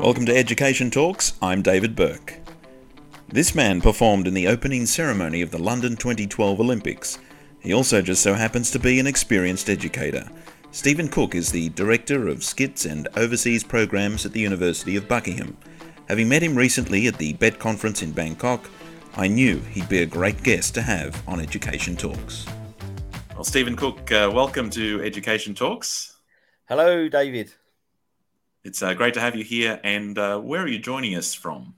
Welcome to Education Talks. I'm David Burke. This man performed in the opening ceremony of the London 2012 Olympics. He also just so happens to be an experienced educator. Stephen Cook is the Director of SCITTS and Overseas Programs at the University of Buckingham. Having met him recently at the BET conference in Bangkok, I knew he'd be a great guest to have on Education Talks. Well, Stephen Cook, uh, welcome to Education Talks. Hello, David. It's uh, great to have you here. And uh, where are you joining us from?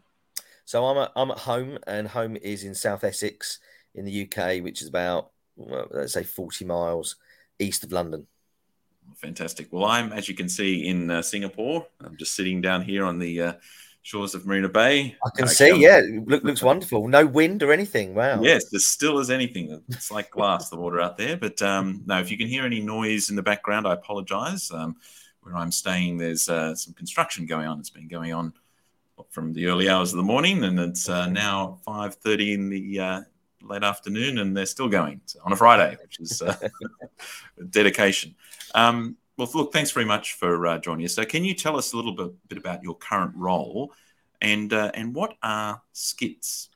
So I'm at, I'm at home, and home is in South Essex in the UK, which is about well, let's say 40 miles east of London. Fantastic. Well, I'm, as you can see, in uh, Singapore. I'm just sitting down here on the uh, shores of Marina Bay. I can see, yeah, look, looks wonderful. No wind or anything. Wow. Yes, as still as anything. It's like glass, the water out there. But um, no, if you can hear any noise in the background, I apologize. Um, where I'm staying, there's uh, some construction going on. It's been going on from the early hours of the morning, and it's uh, now 5:30 in the uh, late afternoon, and they're still going on a Friday, which is uh, dedication. Um, well, look, thanks very much for uh, joining us. So, can you tell us a little bit, bit about your current role, and uh, and what are SCITTS?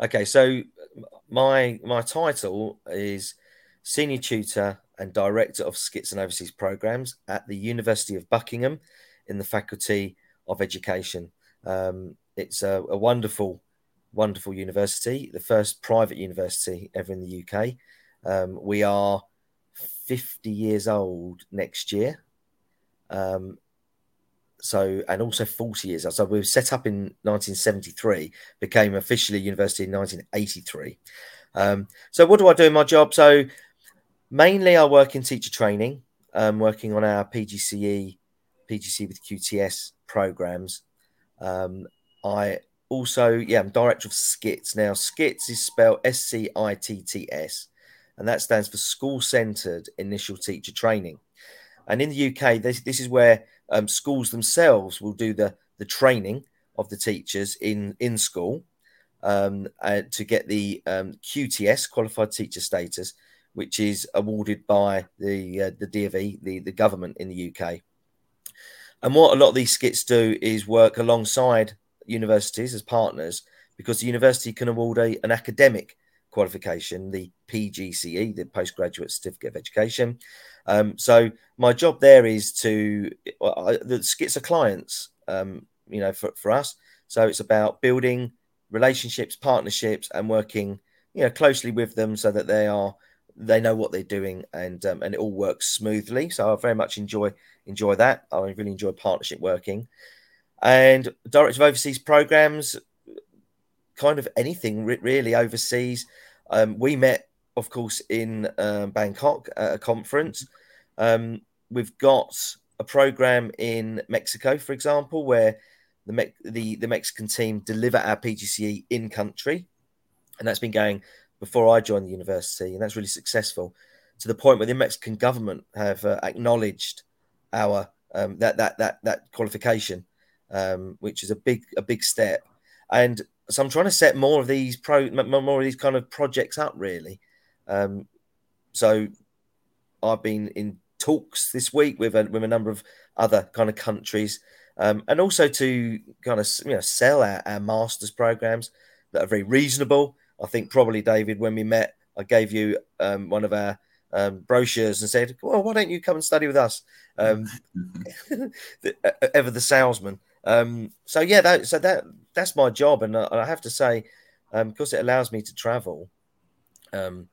Okay, so my my title is senior tutor and director of SCITTS and overseas programs at the University of Buckingham in the Faculty of Education. Um, it's a, a, wonderful, wonderful university, the first private university ever in the UK. Um, we are 50 years old next year. Um, so, and also 40 years old. So, we were set up in 1973, became officially university in 1983. Um, so, what do I do in my job? So, mainly I work in teacher training, um, working on our PGCE, PGC with QTS programs. Um, I also, yeah, I'm director of SCITTS Now, SCITTS is spelled S C I T T S, and that stands for School Centered Initial Teacher Training. And in the UK, this, this is where um, schools themselves will do the, the training of the teachers in, in school um, uh, to get the um, QTS, Qualified Teacher Status, which is awarded by the uh, the DFE, the, the government in the UK. And what a lot of these SCITTS do is work alongside universities as partners because the university can award a, an academic qualification, the PGCE, the Postgraduate Certificate of Education. Um, so my job there is to uh, the SCITTS are clients, um, you know, for, for us. So it's about building relationships, partnerships, and working, you know, closely with them so that they are they know what they're doing and um, and it all works smoothly. So I very much enjoy enjoy that. I really enjoy partnership working, and director of overseas programs, kind of anything really overseas. Um, we met, of course, in um, Bangkok at a conference. Um, we've got a program in Mexico, for example, where the, Me- the the Mexican team deliver our PGCE in country, and that's been going before I joined the university, and that's really successful to the point where the Mexican government have uh, acknowledged our um, that that that that qualification, um, which is a big a big step. And so I'm trying to set more of these pro more of these kind of projects up really. Um, so I've been in talks this week with a, with a number of other kind of countries, um, and also to kind of you know sell our, our masters programs that are very reasonable I think probably David, when we met, I gave you um, one of our um, brochures and said, "Well, why don't you come and study with us?" Um, ever the salesman. Um, so yeah, that, so that that's my job, and I, I have to say, um, because it allows me to travel, um,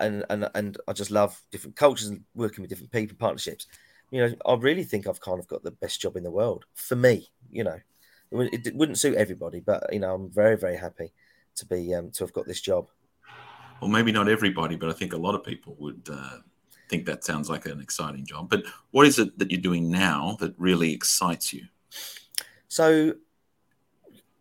and and and I just love different cultures and working with different people, partnerships. You know, I really think I've kind of got the best job in the world for me. You know, it, it wouldn't suit everybody, but you know, I'm very very happy to be um, to have got this job. Well, maybe not everybody, but I think a lot of people would uh, think that sounds like an exciting job. But what is it that you're doing now that really excites you? So,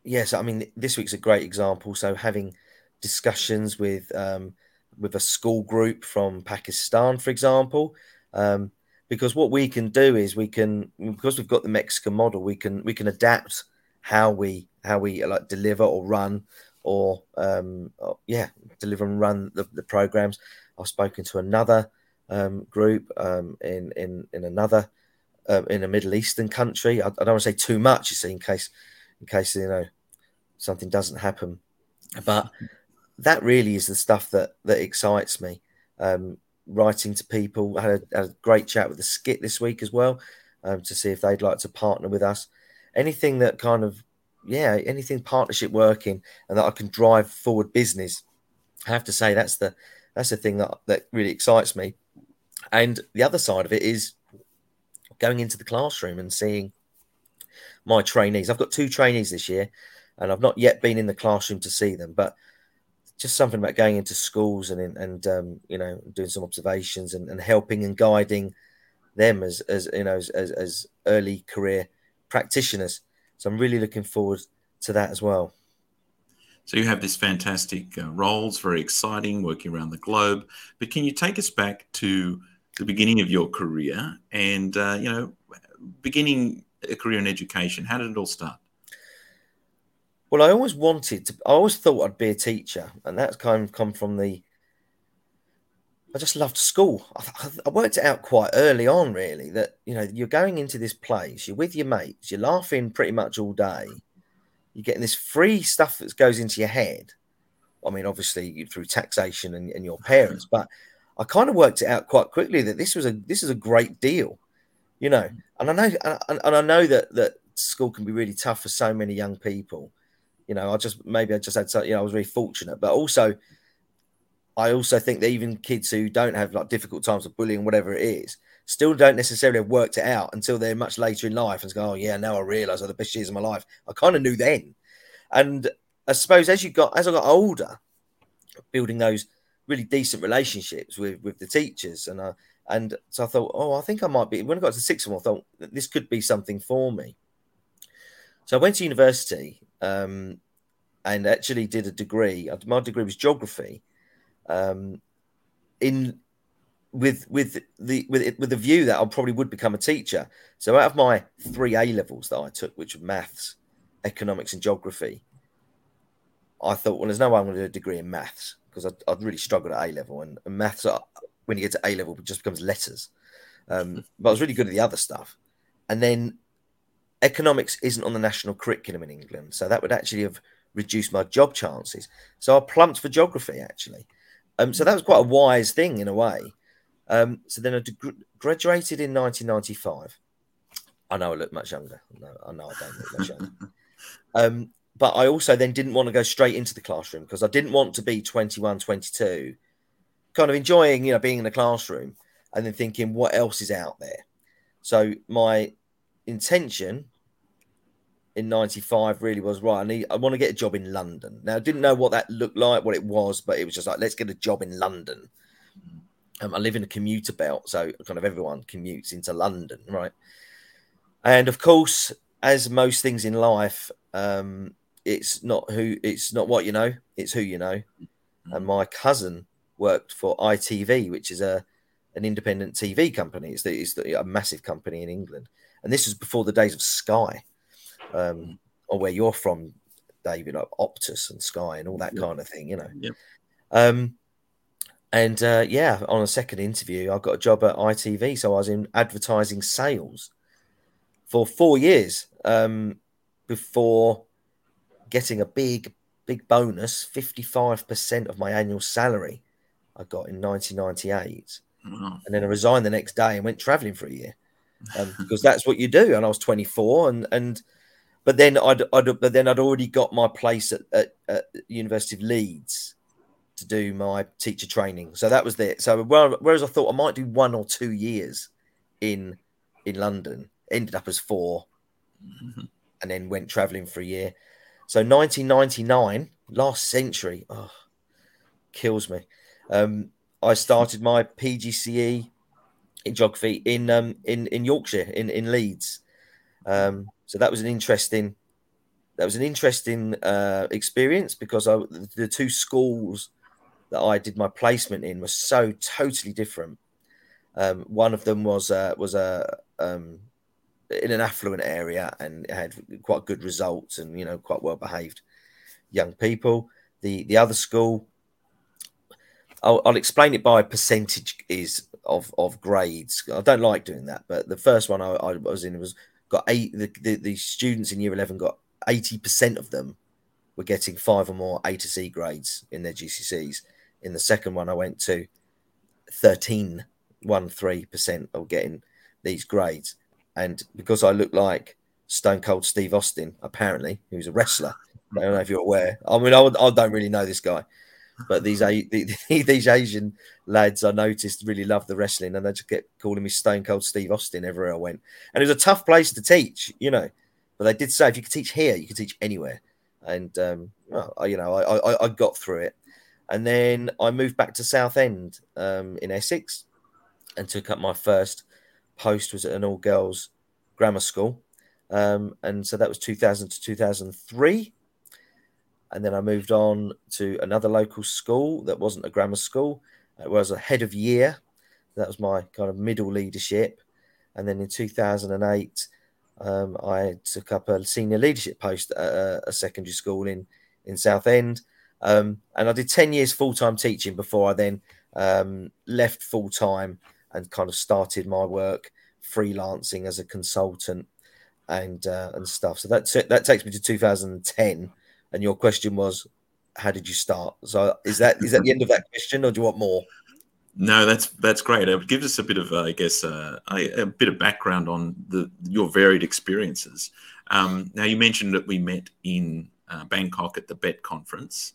yes, I mean this week's a great example. So having discussions with um, with a school group from Pakistan, for example. Um, because what we can do is we can because we've got the Mexican model, we can we can adapt how we how we like deliver or run or, um, yeah, deliver and run the, the, programs. I've spoken to another um, group um, in, in in another uh, in a Middle Eastern country. I, I don't want to say too much, you see, in case in case you know something doesn't happen. But that really is the stuff that that excites me. Um, writing to people, I had a, had a, great chat with the SCITT this week as well um, to see if they'd like to partner with us. Anything that kind of yeah, anything partnership working and that I can drive forward business. I have to say that's the that's the thing that that really excites me. And the other side of it is going into the classroom and seeing my trainees. I've got two trainees this year, and I've not yet been in the classroom to see them, but just something about going into schools and and um, you know doing some observations and, and helping and guiding them as as you know as, as, as early career practitioners. So I'm really looking forward to that as well. So you have this fantastic uh, roles, very exciting, working around the globe. But can you take us back to the beginning of your career and uh, you know beginning a career in education? How did it all start? Well, I always wanted to. I always thought I'd be a teacher, and that's kind of come from the. I just loved school. I, I worked it out quite early on, really. That you know, you're going into this place, you're with your mates, you're laughing pretty much all day. You're getting this free stuff that goes into your head. I mean, obviously through taxation and, and your parents, but I kind of worked it out quite quickly that this was a this is a great deal, you know. And I know and, and I know that that school can be really tough for so many young people you know, I just maybe I just had so you know I was really fortunate, but also I also think that even kids who don't have like difficult times of bullying, whatever it is, still don't necessarily have worked it out until they're much later in life and go, oh yeah, now I realise are the best years of my life. I kind of knew then, and I suppose as you got as I got older, building those really decent relationships with with the teachers and uh, and so I thought, oh, I think I might be. When I got to sixth form, I thought this could be something for me. So I went to university um, and actually did a degree. My degree was geography, um, in with with the with with the view that I probably would become a teacher. So out of my three A levels that I took, which were maths, economics, and geography, I thought, well, there's no way I'm going to do a degree in maths because I'd, I'd, really struggled at A level, and, and maths, are, when you get to A level, it just becomes letters. Um, but I was really good at the other stuff, and then economics isn't on the national curriculum in England, so that would actually have reduced my job chances. So I plumped for geography actually. Um, so that was quite a wise thing in a way. Um, so then I deg- graduated in 1995. I know I look much younger. No, I know I don't look much younger. Um, but I also then didn't want to go straight into the classroom because I didn't want to be 21, 22, kind of enjoying, you know, being in the classroom and then thinking what else is out there. So my intention in 95 really was right. I need, I want to get a job in London. Now, I didn't know what that looked like, what it was, but it was just like, let's get a job in London. Um, I live in a commuter belt, so kind of everyone commutes into London, right? And of course, as most things in life, um, it's not who, it's not what you know, it's who you know. And my cousin worked for ITV, which is a an independent TV company. It's, the, it's the, a massive company in England, and this was before the days of Sky um, or where you're from, David, like Optus and Sky and all that yep. kind of thing, you know. Yep. Um, and uh, yeah, on a second interview, I got a job at ITV, so I was in advertising sales for four years um, before getting a big, big bonus, fifty-five percent of my annual salary. I got in 1998, and then I resigned the next day and went traveling for a year um, because that's what you do. And I was 24, and and but then I'd, I'd but then I'd already got my place at, at, at University of Leeds to do my teacher training. So that was it. So whereas I thought I might do one or two years in in London, ended up as 4 mm-hmm. and then went traveling for a year. So 1999, last century, oh, kills me. Um, I started my PGCE in geography in um, in in Yorkshire in in Leeds. Um, so that was an interesting that was an interesting uh, experience because I, the two schools that I did my placement in were so totally different. Um, one of them was uh, was a um, in an affluent area and had quite good results and you know quite well behaved young people. The the other school, I'll, I'll explain it by percentage. Is of of grades. I don't like doing that, but the first one I, I was in was got eight. The, the, the students in year eleven got eighty percent of them were getting five or more A to C grades in their GCSEs. In the second one, I went to 13, one three percent of getting these grades, and because I look like Stone Cold Steve Austin, apparently, who's a wrestler. I don't know if you're aware. I mean, I, I don't really know this guy, but these these Asian lads I noticed really love the wrestling, and they just kept calling me Stone Cold Steve Austin everywhere I went. And it was a tough place to teach, you know. But they did say if you could teach here, you could teach anywhere. And um, well, I, you know, I, I, I got through it, and then I moved back to Southend um, in Essex, and took up my first post was at an all girls grammar school, um, and so that was 2000 to 2003 and then I moved on to another local school that wasn't a grammar school. It was a head of year. That was my kind of middle leadership. And then in 2008, um, I took up a senior leadership post at a, a secondary school in, in Southend. Um, and I did 10 years full time teaching before I then um, left full time and kind of started my work freelancing as a consultant and uh, and stuff. So that, that takes me to 2010 and your question was, how did you start? So is that is that the end of that question, or do you want more? No, that's that's great. It gives us a bit of, uh, I guess, uh, a, a, bit of background on the your varied experiences. Um, now, you mentioned that we met in uh, Bangkok at the BET conference,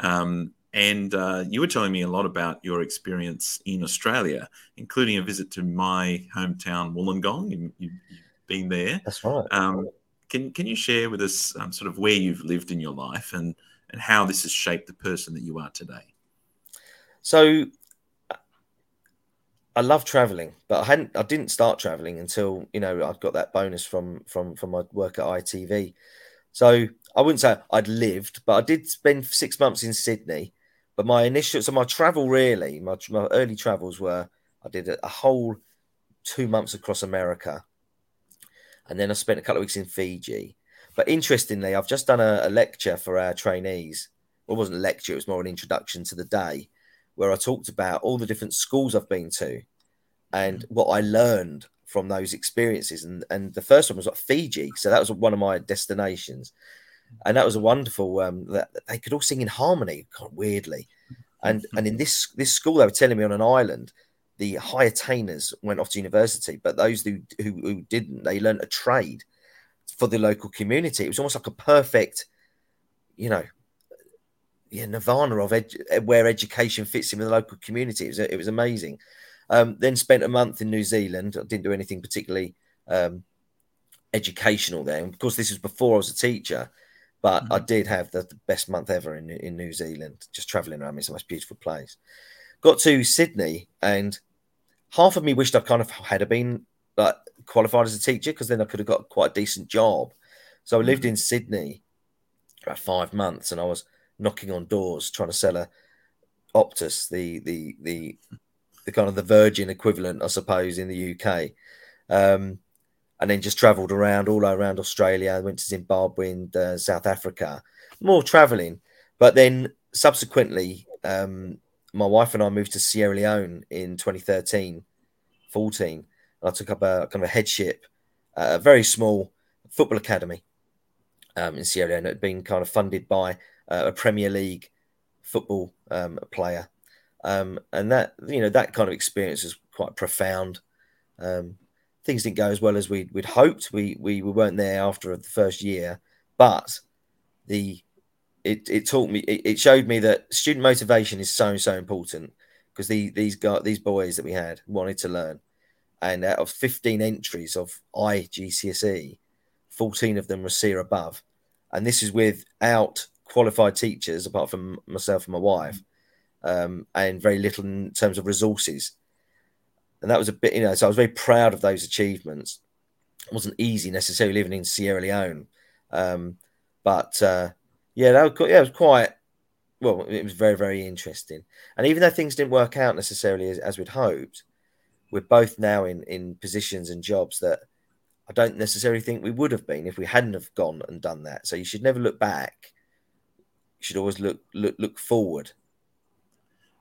um, and uh, you were telling me a lot about your experience in Australia, including a visit to my hometown, Wollongong. You, have been there. That's right. Um, can can you share with us um, sort of where you've lived in your life and and how this has shaped the person that you are today? So I love traveling, but I hadn't I didn't start traveling until you know I got that bonus from from from my work at ITV. So I wouldn't say I'd lived, but I did spend six months in Sydney. But my initial so my travel really my, my early travels were I did a, a whole two months across America and then I spent a couple of weeks in Fiji. But interestingly, I've just done a, a lecture for our trainees. Well, it wasn't a lecture; it was more an introduction to the day, where I talked about all the different schools I've been to and what I learned from those experiences. And and the first one was like Fiji, so that was one of my destinations, and that was a wonderful. Um, that they could all sing in harmony, weirdly, and and in this this school they were telling me on an island the high attainers went off to university, but those who, who, who didn't, they learned a trade for the local community. It was almost like a perfect, you know, yeah, nirvana of where education fits in with the local community. It was, it was amazing. Um, then spent a month in New Zealand. I didn't do anything particularly um, educational there. And of course, this was before I was a teacher, but mm-hmm. I did have the, the, best month ever in, in New Zealand, just traveling around. It's the most beautiful place. Got to Sydney and half of me wished I kind of had been like qualified as a teacher because then I could have got quite a decent job. So I lived mm. in Sydney for about five months, and I was knocking on doors trying to sell a Optus, the the the the kind of the Virgin equivalent, I suppose, in the UK. Um, and then just travelled around all around Australia. went to Zimbabwe and uh, South Africa, more travelling. But then subsequently, um, my wife and I moved to Sierra Leone in 2013, 14. And I took up a kind of a headship, uh, a very small football academy um, in Sierra Leone. It had been kind of funded by uh, a Premier League football um, player. Um, and that, you know, that kind of experience was quite profound. Um, things didn't go as well as we'd, we'd hoped. We, we, we weren't there after the first year, but the it, it taught me it, it showed me that student motivation is so so important because the, these guys these boys that we had wanted to learn. And out of 15 entries of IGCSE 14 of them were C or above. And this is without qualified teachers apart from myself and my wife um, and very little in terms of resources. And that was a bit you know so I was very proud of those achievements. It wasn't easy necessarily living in Sierra Leone um, but uh, yeah, that was, yeah, it was quite well. It was very, very interesting. And even though things didn't work out necessarily as, as we'd hoped, we're both now in in positions and jobs that I don't necessarily think we would have been if we hadn't have gone and done that. So you should never look back. You should always look look look forward.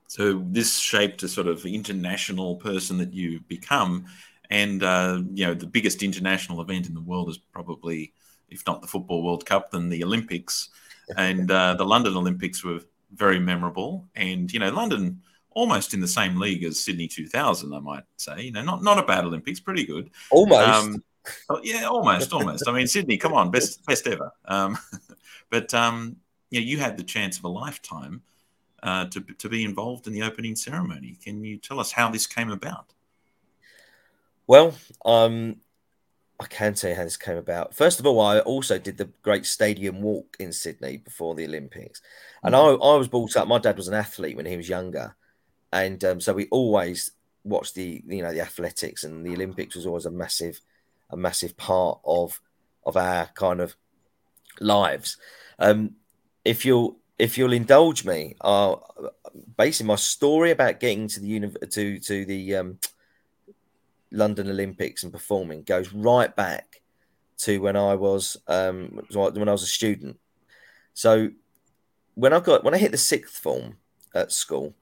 So this shaped a sort of international person that you've become, and uh, you know the biggest international event in the world is probably, if not the football World Cup, then the Olympics, and uh, the London Olympics were very memorable. And you know London almost in the same league as Sydney 2000, I might say. You know, not not a bad Olympics, pretty good. Almost. Um, oh, yeah, almost, almost. I mean, Sydney, come on, best best ever. Um, but um, you know, you had the chance of a lifetime uh, to, to be involved in the opening ceremony. Can you tell us how this came about? Well, um, I can tell you how this came about. First of all, I also did the great stadium walk in Sydney before the Olympics. And mm-hmm. I, I was brought up, my dad was an athlete when he was younger. And um, so we always watched the, you know, the athletics and the Olympics was always a massive, a massive part of, of our kind of lives. Um, if you'll if you'll indulge me, uh, basically my story about getting to the uni- to to the um, London Olympics and performing goes right back to when I was um, when I was a student. So when I got when I hit the sixth form at school,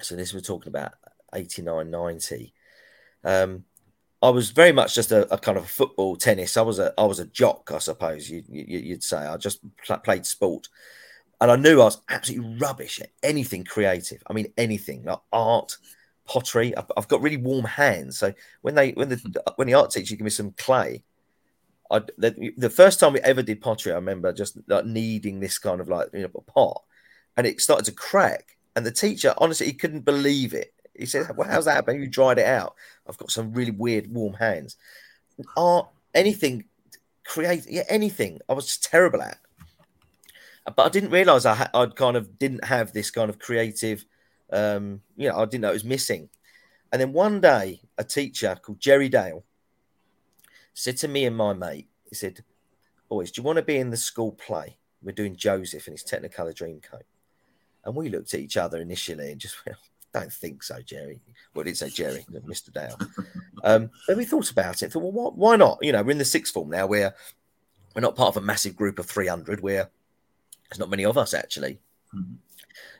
so this we're talking about 89, 90. Um, I was very much just a, a, kind of football tennis. I was a I was a jock, I suppose you, you, would say. I just played sport, and I knew I was absolutely rubbish at anything creative. I mean, anything like art, pottery. I've, I've got really warm hands, so when they when the hmm. when the art teacher gave me some clay, I the, the first time we ever did pottery, I remember just like kneading this kind of like you know a pot, and it started to crack. And the teacher, honestly, he couldn't believe it. He said, well, "How's that happen? You dried it out." I've got some really weird warm hands. Art, anything, create, yeah, anything. I was terrible at. But I didn't realize I I'd kind of didn't have this kind of creative, um, you know, I didn't know it was missing. And then one day, a teacher called Jerry Dale said to me and my mate, he said, Boys, do you want to be in the school play? We're doing Joseph and his Technicolor Dreamcoat. And we looked at each other initially and just went, don't think so, Jerry. Well, did say Jerry, Mr. Dale. Um, but we thought about it. Thought, well, what, why not? You know, we're in the sixth form now. We're we're not part of a massive group of 300. We're there's not many of us actually. Mm-hmm.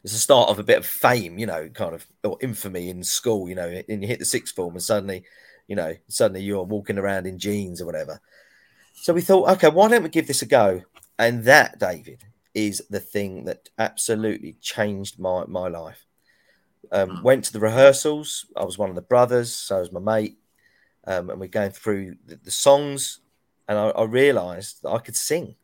It's the start of a bit of fame, you know, kind of or infamy in school. You know, and you hit the sixth form, and suddenly, you know, suddenly you're walking around in jeans or whatever. So we thought, okay, why don't we give this a go? And that, David, is the thing that absolutely changed my my life. Um, hmm. went to the rehearsals. I was one of the brothers, so was my mate, um, and we're going through the, the songs. And I, I, realised that I could sing,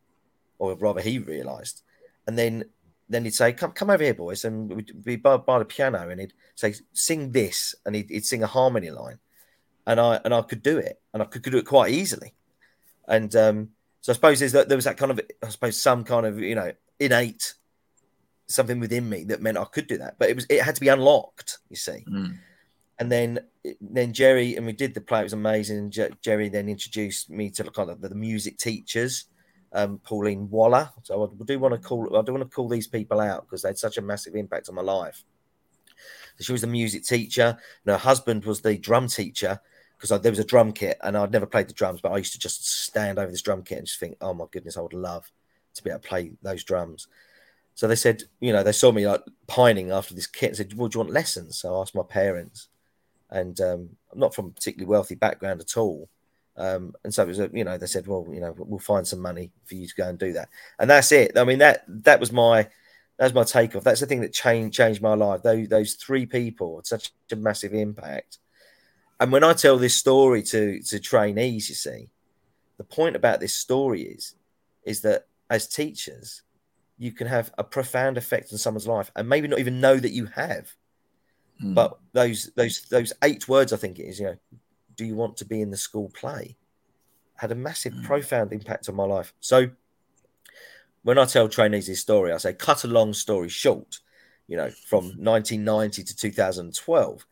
or rather, he realised. And then, then he'd say, "Come, come over here, boys," and we'd be by, by the piano, and he'd say, "Sing this," and he'd, he'd, sing a harmony line, and I and I could do it, and I could, could do it quite easily. And um, so I suppose there's that, there was that kind of, I suppose, some kind of you know innate something within me that meant I could do that. But it was it had to be unlocked, you see. Mm. And then then Jerry and we did the play. It was amazing. Jerry then introduced me to kind of the, the music teachers, um, Pauline Waller. So I do want to call I do want to call these people out because they had such a massive impact on my life. So she was the music teacher, and her husband was the drum teacher because there was a drum kit, and I'd never played the drums, but I used to just stand over this drum kit and just think, oh my goodness, I would love to be able to play those drums. So they said, you know, they saw me like pining after this kit and said, Well, do you want lessons? So I asked my parents, and um, I'm not from a particularly wealthy background at all. Um, and so it was, a, you know, they said, Well, you know, we'll find some money for you to go and do that. And that's it. I mean, that that was my that's my takeoff. That's the thing that changed changed my life. Those those three people had such a massive impact. And when I tell this story to to trainees, you see, the point about this story is is that as teachers, you can have a profound effect on someone's life and maybe not even know that you have. Mm. But those those those eight words, I think it is, you know, do you want to be in the school play? Had a massive, mm. profound impact on my life. So when I tell trainees this story, I say cut a long story short, you know, from 1990 to 2012.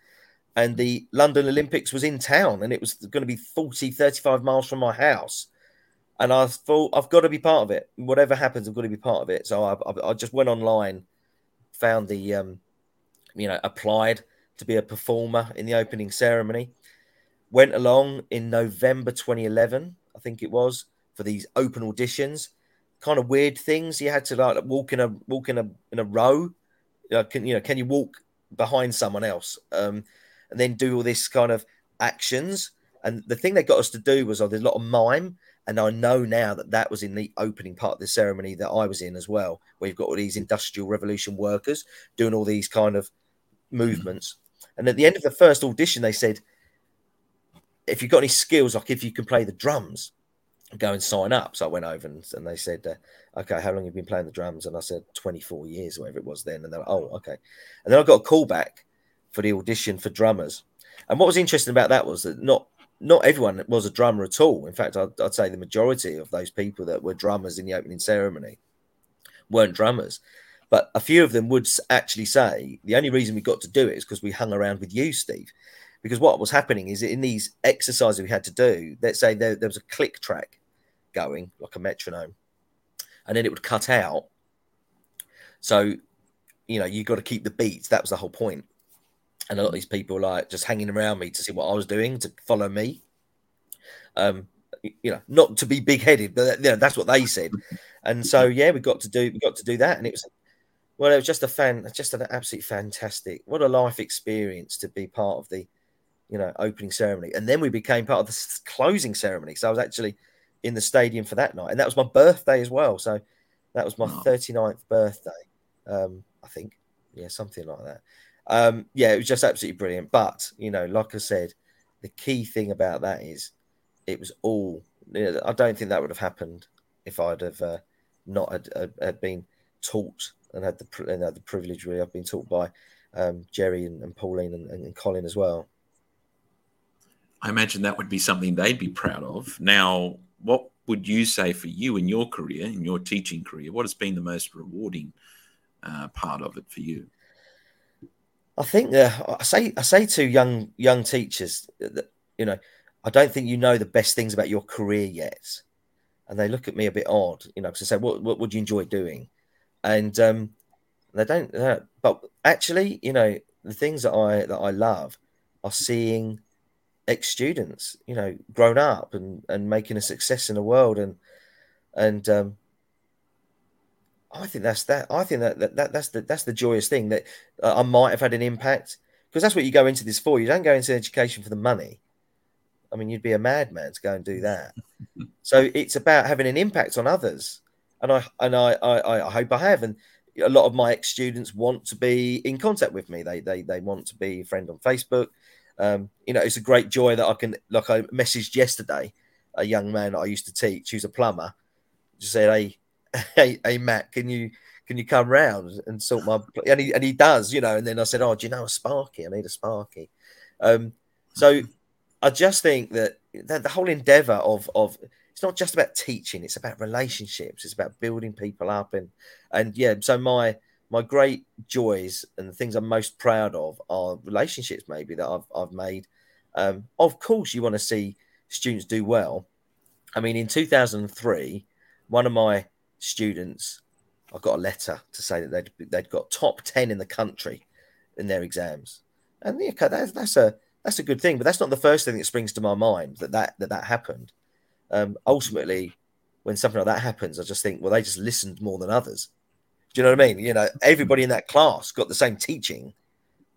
And the London Olympics was in town and it was going to be 40, 35 miles from my house and I thought I've got to be part of it. Whatever happens, I've got to be part of it. So I, I, I just went online, found the, um, you know, applied to be a performer in the opening ceremony. Went along in November 2011, I think it was, for these open auditions. Kind of weird things. You had to like walk in a walk in a in a row. Uh, can you know? Can you walk behind someone else, um, and then do all this kind of actions. And the thing they got us to do was oh, there's a lot of mime, and I know now that that was in the opening part of the ceremony that I was in as well, where you've got all these industrial revolution workers doing all these kind of movements. And at the end of the first audition, they said, if you've got any skills, like if you can play the drums, go and sign up. So I went over and, and they said, uh, okay, how long have you been playing the drums? And I said, 24 years, or whatever it was then. And they're like, oh, okay. And then I got a call back for the audition for drummers. And what was interesting about that was that not not everyone was a drummer at all. In fact, I'd, I'd say the majority of those people that were drummers in the opening ceremony weren't drummers. But a few of them would actually say the only reason we got to do it is because we hung around with you, Steve. Because what was happening is in these exercises we had to do, let's say there, there was a click track going, like a metronome, and then it would cut out. So, you know, you got to keep the beats. That was the whole point. And a lot of these people like just hanging around me to see what I was doing to follow me. Um, you know, not to be big headed, but you know, that's what they said. And so, yeah, we got to do, we got to do that, and it was well, it was just a fan, just an absolute fantastic. What a life experience to be part of the, you know, opening ceremony, and then we became part of the closing ceremony. So I was actually in the stadium for that night, and that was my birthday as well. So that was my 39th birthday, um, I think. Yeah, something like that. Um, yeah, it was just absolutely brilliant. But you know, like I said, the key thing about that is it was all. You know, I don't think that would have happened if I'd have uh, not had, had, had been taught and had the and had the privilege really. I've been taught by um, Jerry and, and Pauline and, and, Colin as well. I imagine that would be something they'd be proud of. Now, what would you say for you in your career, in your teaching career? What has been the most rewarding uh, part of it for you? I think uh, I say I say to young young teachers that you know I don't think you know the best things about your career yet, and they look at me a bit odd, you know, because I say, "What what would you enjoy doing?" and um, they don't. Uh, but actually, you know, the things that I that I love are seeing ex students, you know, grown up and and making a success in the world, and and um, I think that's that. I think that, that, that that's the that's the joyous thing that uh, I might have had an impact because that's what you go into this for. You don't go into education for the money. I mean, you'd be a madman to go and do that. so it's about having an impact on others and I and I, I, I hope I have. And a lot of my ex students want to be in contact with me. They they they want to be a friend on Facebook. Um, you know, it's a great joy that I can. Like I messaged yesterday, a young man I used to teach, who's a plumber, just said, "Hey, hey, hey, Matt, can you?" Can you come round and sort my and he and he does, you know. And then I said, "Oh, do you know a Sparky? I need a Sparky." Um, so I just think that, that the whole endeavour of of it's not just about teaching it's about relationships it's about building people up and and yeah so my my great joys and the things i'm most proud of are relationships maybe that i've, I've made. Um, of course you want to see students do well. I mean in 2003 one of my students i got a letter to say that they'd, they'd got top 10 in the country in their exams. And yeah that's, that's a that's a good thing but that's not the first thing that springs to my mind that that that, that happened. Um, ultimately, when something like that happens, I just think, well, they just listened more than others. Do you know what I mean? You know, everybody in that class got the same teaching.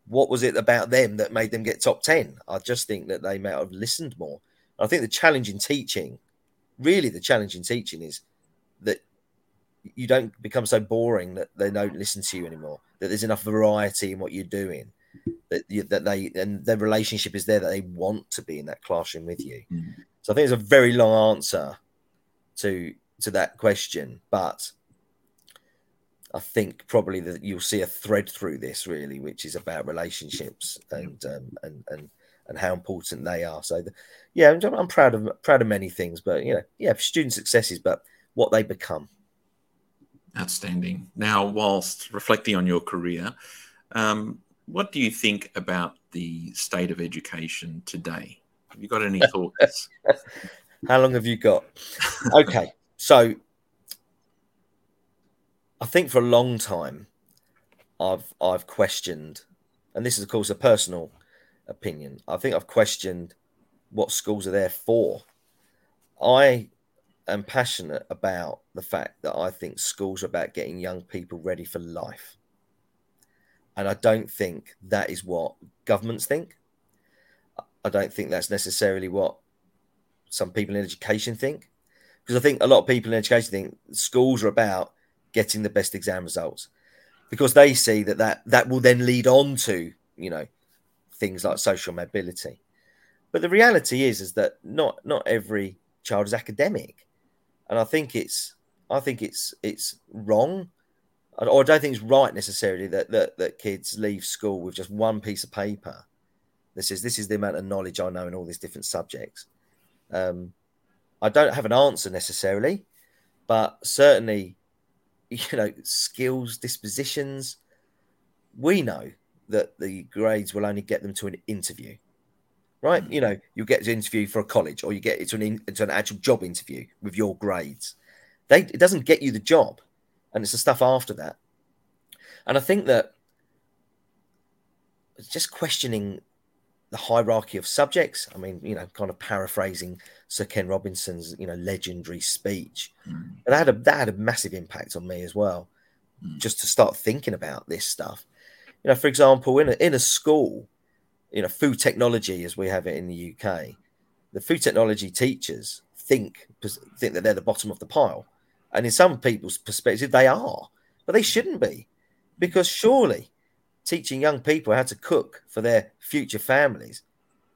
What was it about them that made them get top 10? I just think that they may have listened more. I think the challenge in teaching, really, the challenge in teaching is that you don't become so boring that they don't listen to you anymore, that there's enough variety in what you're doing that you, that they and their relationship is there that they want to be in that classroom with you. Mm. So I think it's a very long answer to to that question, but I think probably that you'll see a thread through this really, which is about relationships and um, and and and how important they are. So, the, yeah, I'm, I'm, proud of proud of many things, but you know, yeah, student successes, but what they become. Outstanding. Now, whilst reflecting on your career, um, what do you think about the state of education today? Have you got any thoughts? How long have you got? Okay, so I think for a long time I've I've questioned, and this is of course a personal opinion. I think I've questioned what schools are there for. I am passionate about the fact that I think schools are about getting young people ready for life. And I don't think that is what governments think. I don't think that's necessarily what some people in education think. Because I think a lot of people in education think schools are about getting the best exam results because they see that that, that will then lead on to, you know, things like social mobility. But the reality is, is that not not every child is academic, and I think it's I think it's it's wrong, or I don't think it's right necessarily that that, that kids leave school with just one piece of paper that says this is the amount of knowledge I know in all these different subjects. Um, I don't have an answer necessarily, but certainly, you know, skills, dispositions. We know that the grades will only get them to an interview, right? Mm. You know, you get to interview for a college, or you get to an in, to an actual job interview with your grades. They it doesn't get you the job, and it's the stuff after that. And I think that just questioning the hierarchy of subjects. I mean, you know, kind of paraphrasing Sir Ken Robinson's, you know, legendary speech. Mm. And that had a that had a massive impact on me as well. Mm. Just to start thinking about this stuff. You know, for example, in a in a school, you know, food technology as we have it in the UK, the food technology teachers think think that they're the bottom of the pile. And in some people's perspective, they are, but they shouldn't be. Because surely teaching young people how to cook for their future families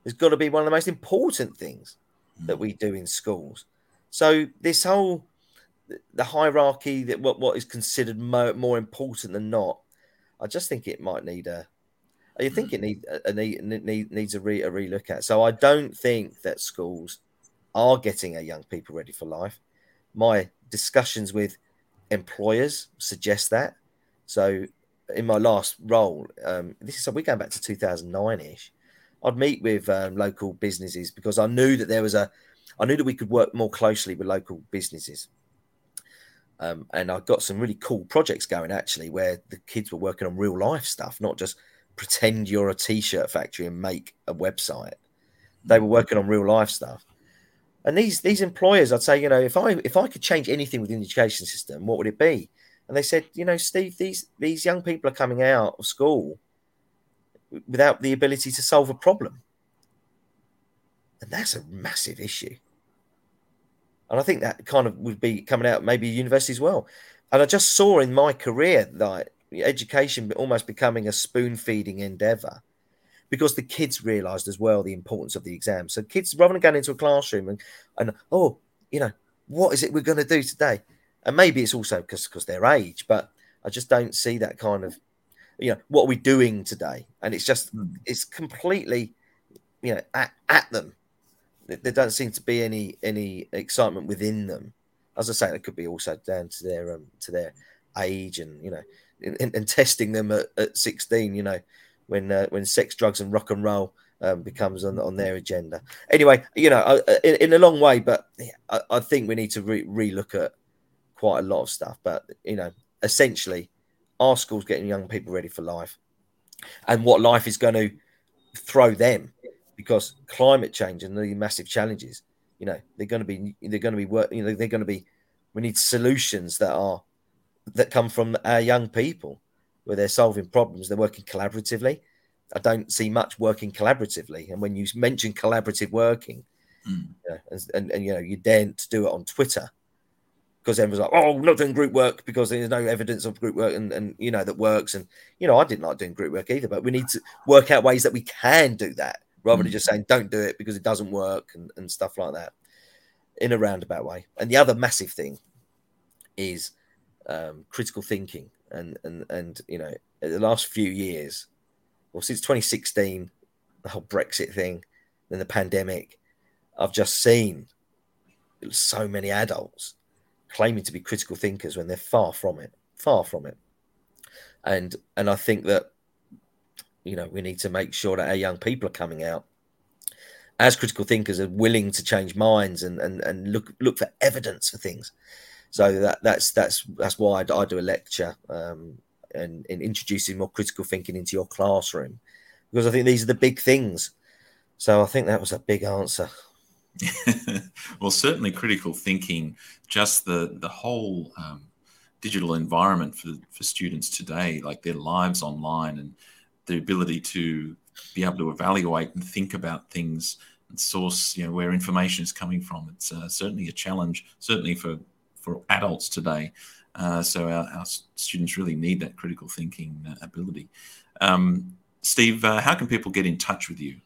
has got to be one of the most important things that we do in schools. So this whole the hierarchy that what, what is considered more, more important than not, I just think it might need a. I think it need a, need, need, needs a re a relook at. So I don't think that schools are getting our young people ready for life. My discussions with employers suggest that. So in my last role, um, this is we're going back to 2009 ish. I'd meet with um, local businesses because I knew that there was a, I knew that we could work more closely with local businesses. Um, and I got some really cool projects going actually, where the kids were working on real life stuff, not just pretend you're a t-shirt factory and make a website. They were working on real life stuff. And these these employers, I'd say, you know, if I if I could change anything within the education system, what would it be? And they said, you know, Steve, these these young people are coming out of school without the ability to solve a problem, and that's a massive issue. And I think that kind of would be coming out maybe university as well. And I just saw in my career that education almost becoming a spoon feeding endeavor because the kids realized as well the importance of the exam. So kids, rather than going into a classroom and, and oh, you know, what is it we're going to do today? And maybe it's also because because their age, but I just don't see that kind of you know what are we doing today, and it's just mm. it's completely you know at, at them. There doesn't seem to be any any excitement within them. As I say, it could be also down to their um, to their age and you know and, and testing them at, at 16 you know when uh, when sex drugs and rock and roll um, becomes on, on their agenda anyway you know uh, in, in a long way but I, I think we need to re- look at quite a lot of stuff. But you know, essentially, our school's getting young people ready for life, and what life is going to throw them, because climate change and the massive challenges. You know, they're going to be they're going to be work. You know, they're going to be. We need solutions that are that come from our young people, where they're solving problems. They're working collaboratively. I don't see much working collaboratively. And when you mention collaborative working, mm. you know, and, and, and, you know you daren't do it on Twitter, because everyone's like, oh, not doing group work because there's no evidence of group work and, and you know that works. And you know, I didn't like doing group work either, but we need to work out ways that we can do that rather mm. than just saying don't do it because it doesn't work and, and stuff like that in a roundabout way. And the other massive thing is um, critical thinking and and and you know the last few years, well since 2016, the whole Brexit thing, then the pandemic, I've just seen so many adults claiming to be critical thinkers when they're far from it, far from it. And and I think that you know we need to make sure that our young people are coming out as critical thinkers are willing to change minds and and, and look look for evidence for things. So that that's that's that's why I, I do a lecture um, and, in introducing more critical thinking into your classroom because I think these are the big things. So I think that was a big answer. well, certainly critical thinking, just the the whole um, digital environment for, for students today, like their lives online and the ability to be able to evaluate and think about things and source, you know, where information is coming from. It's uh, certainly a challenge, certainly for, for adults today. Uh, so our, our, students really need that critical thinking uh, ability. Um, Steve, uh, how can people get in touch with you?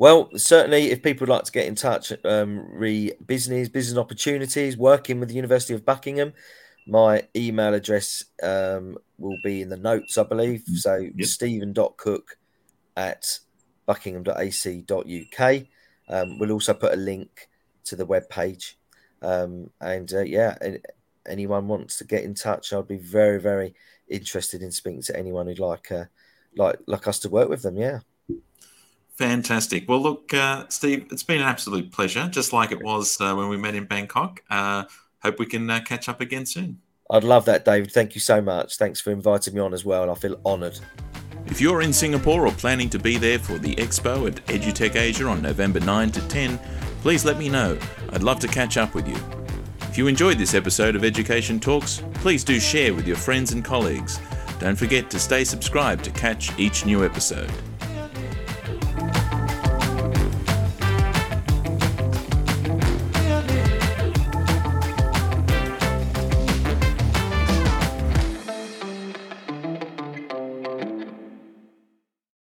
Well, certainly, if people would like to get in touch, um, re business, business opportunities, working with the University of Buckingham, my email address um, will be in the notes, I believe. Mm-hmm. So yep. stephen.cook at buckingham.ac.uk. Um, we'll also put a link to the web page. Um, and uh, yeah, anyone wants to get in touch, I'd be very, very interested in speaking to anyone who'd like, uh, like, like us to work with them. Yeah. Fantastic. Well, look, uh, Steve, it's been an absolute pleasure, just like it was uh, when we met in Bangkok. Uh, hope we can uh, catch up again soon. I'd love that, David. Thank you so much. Thanks for inviting me on as well. I feel honoured. If you're in Singapore or planning to be there for the expo at EduTech Asia on November 9 to 10, please let me know. I'd love to catch up with you. If you enjoyed this episode of Education Talks, please do share with your friends and colleagues. Don't forget to stay subscribed to catch each new episode.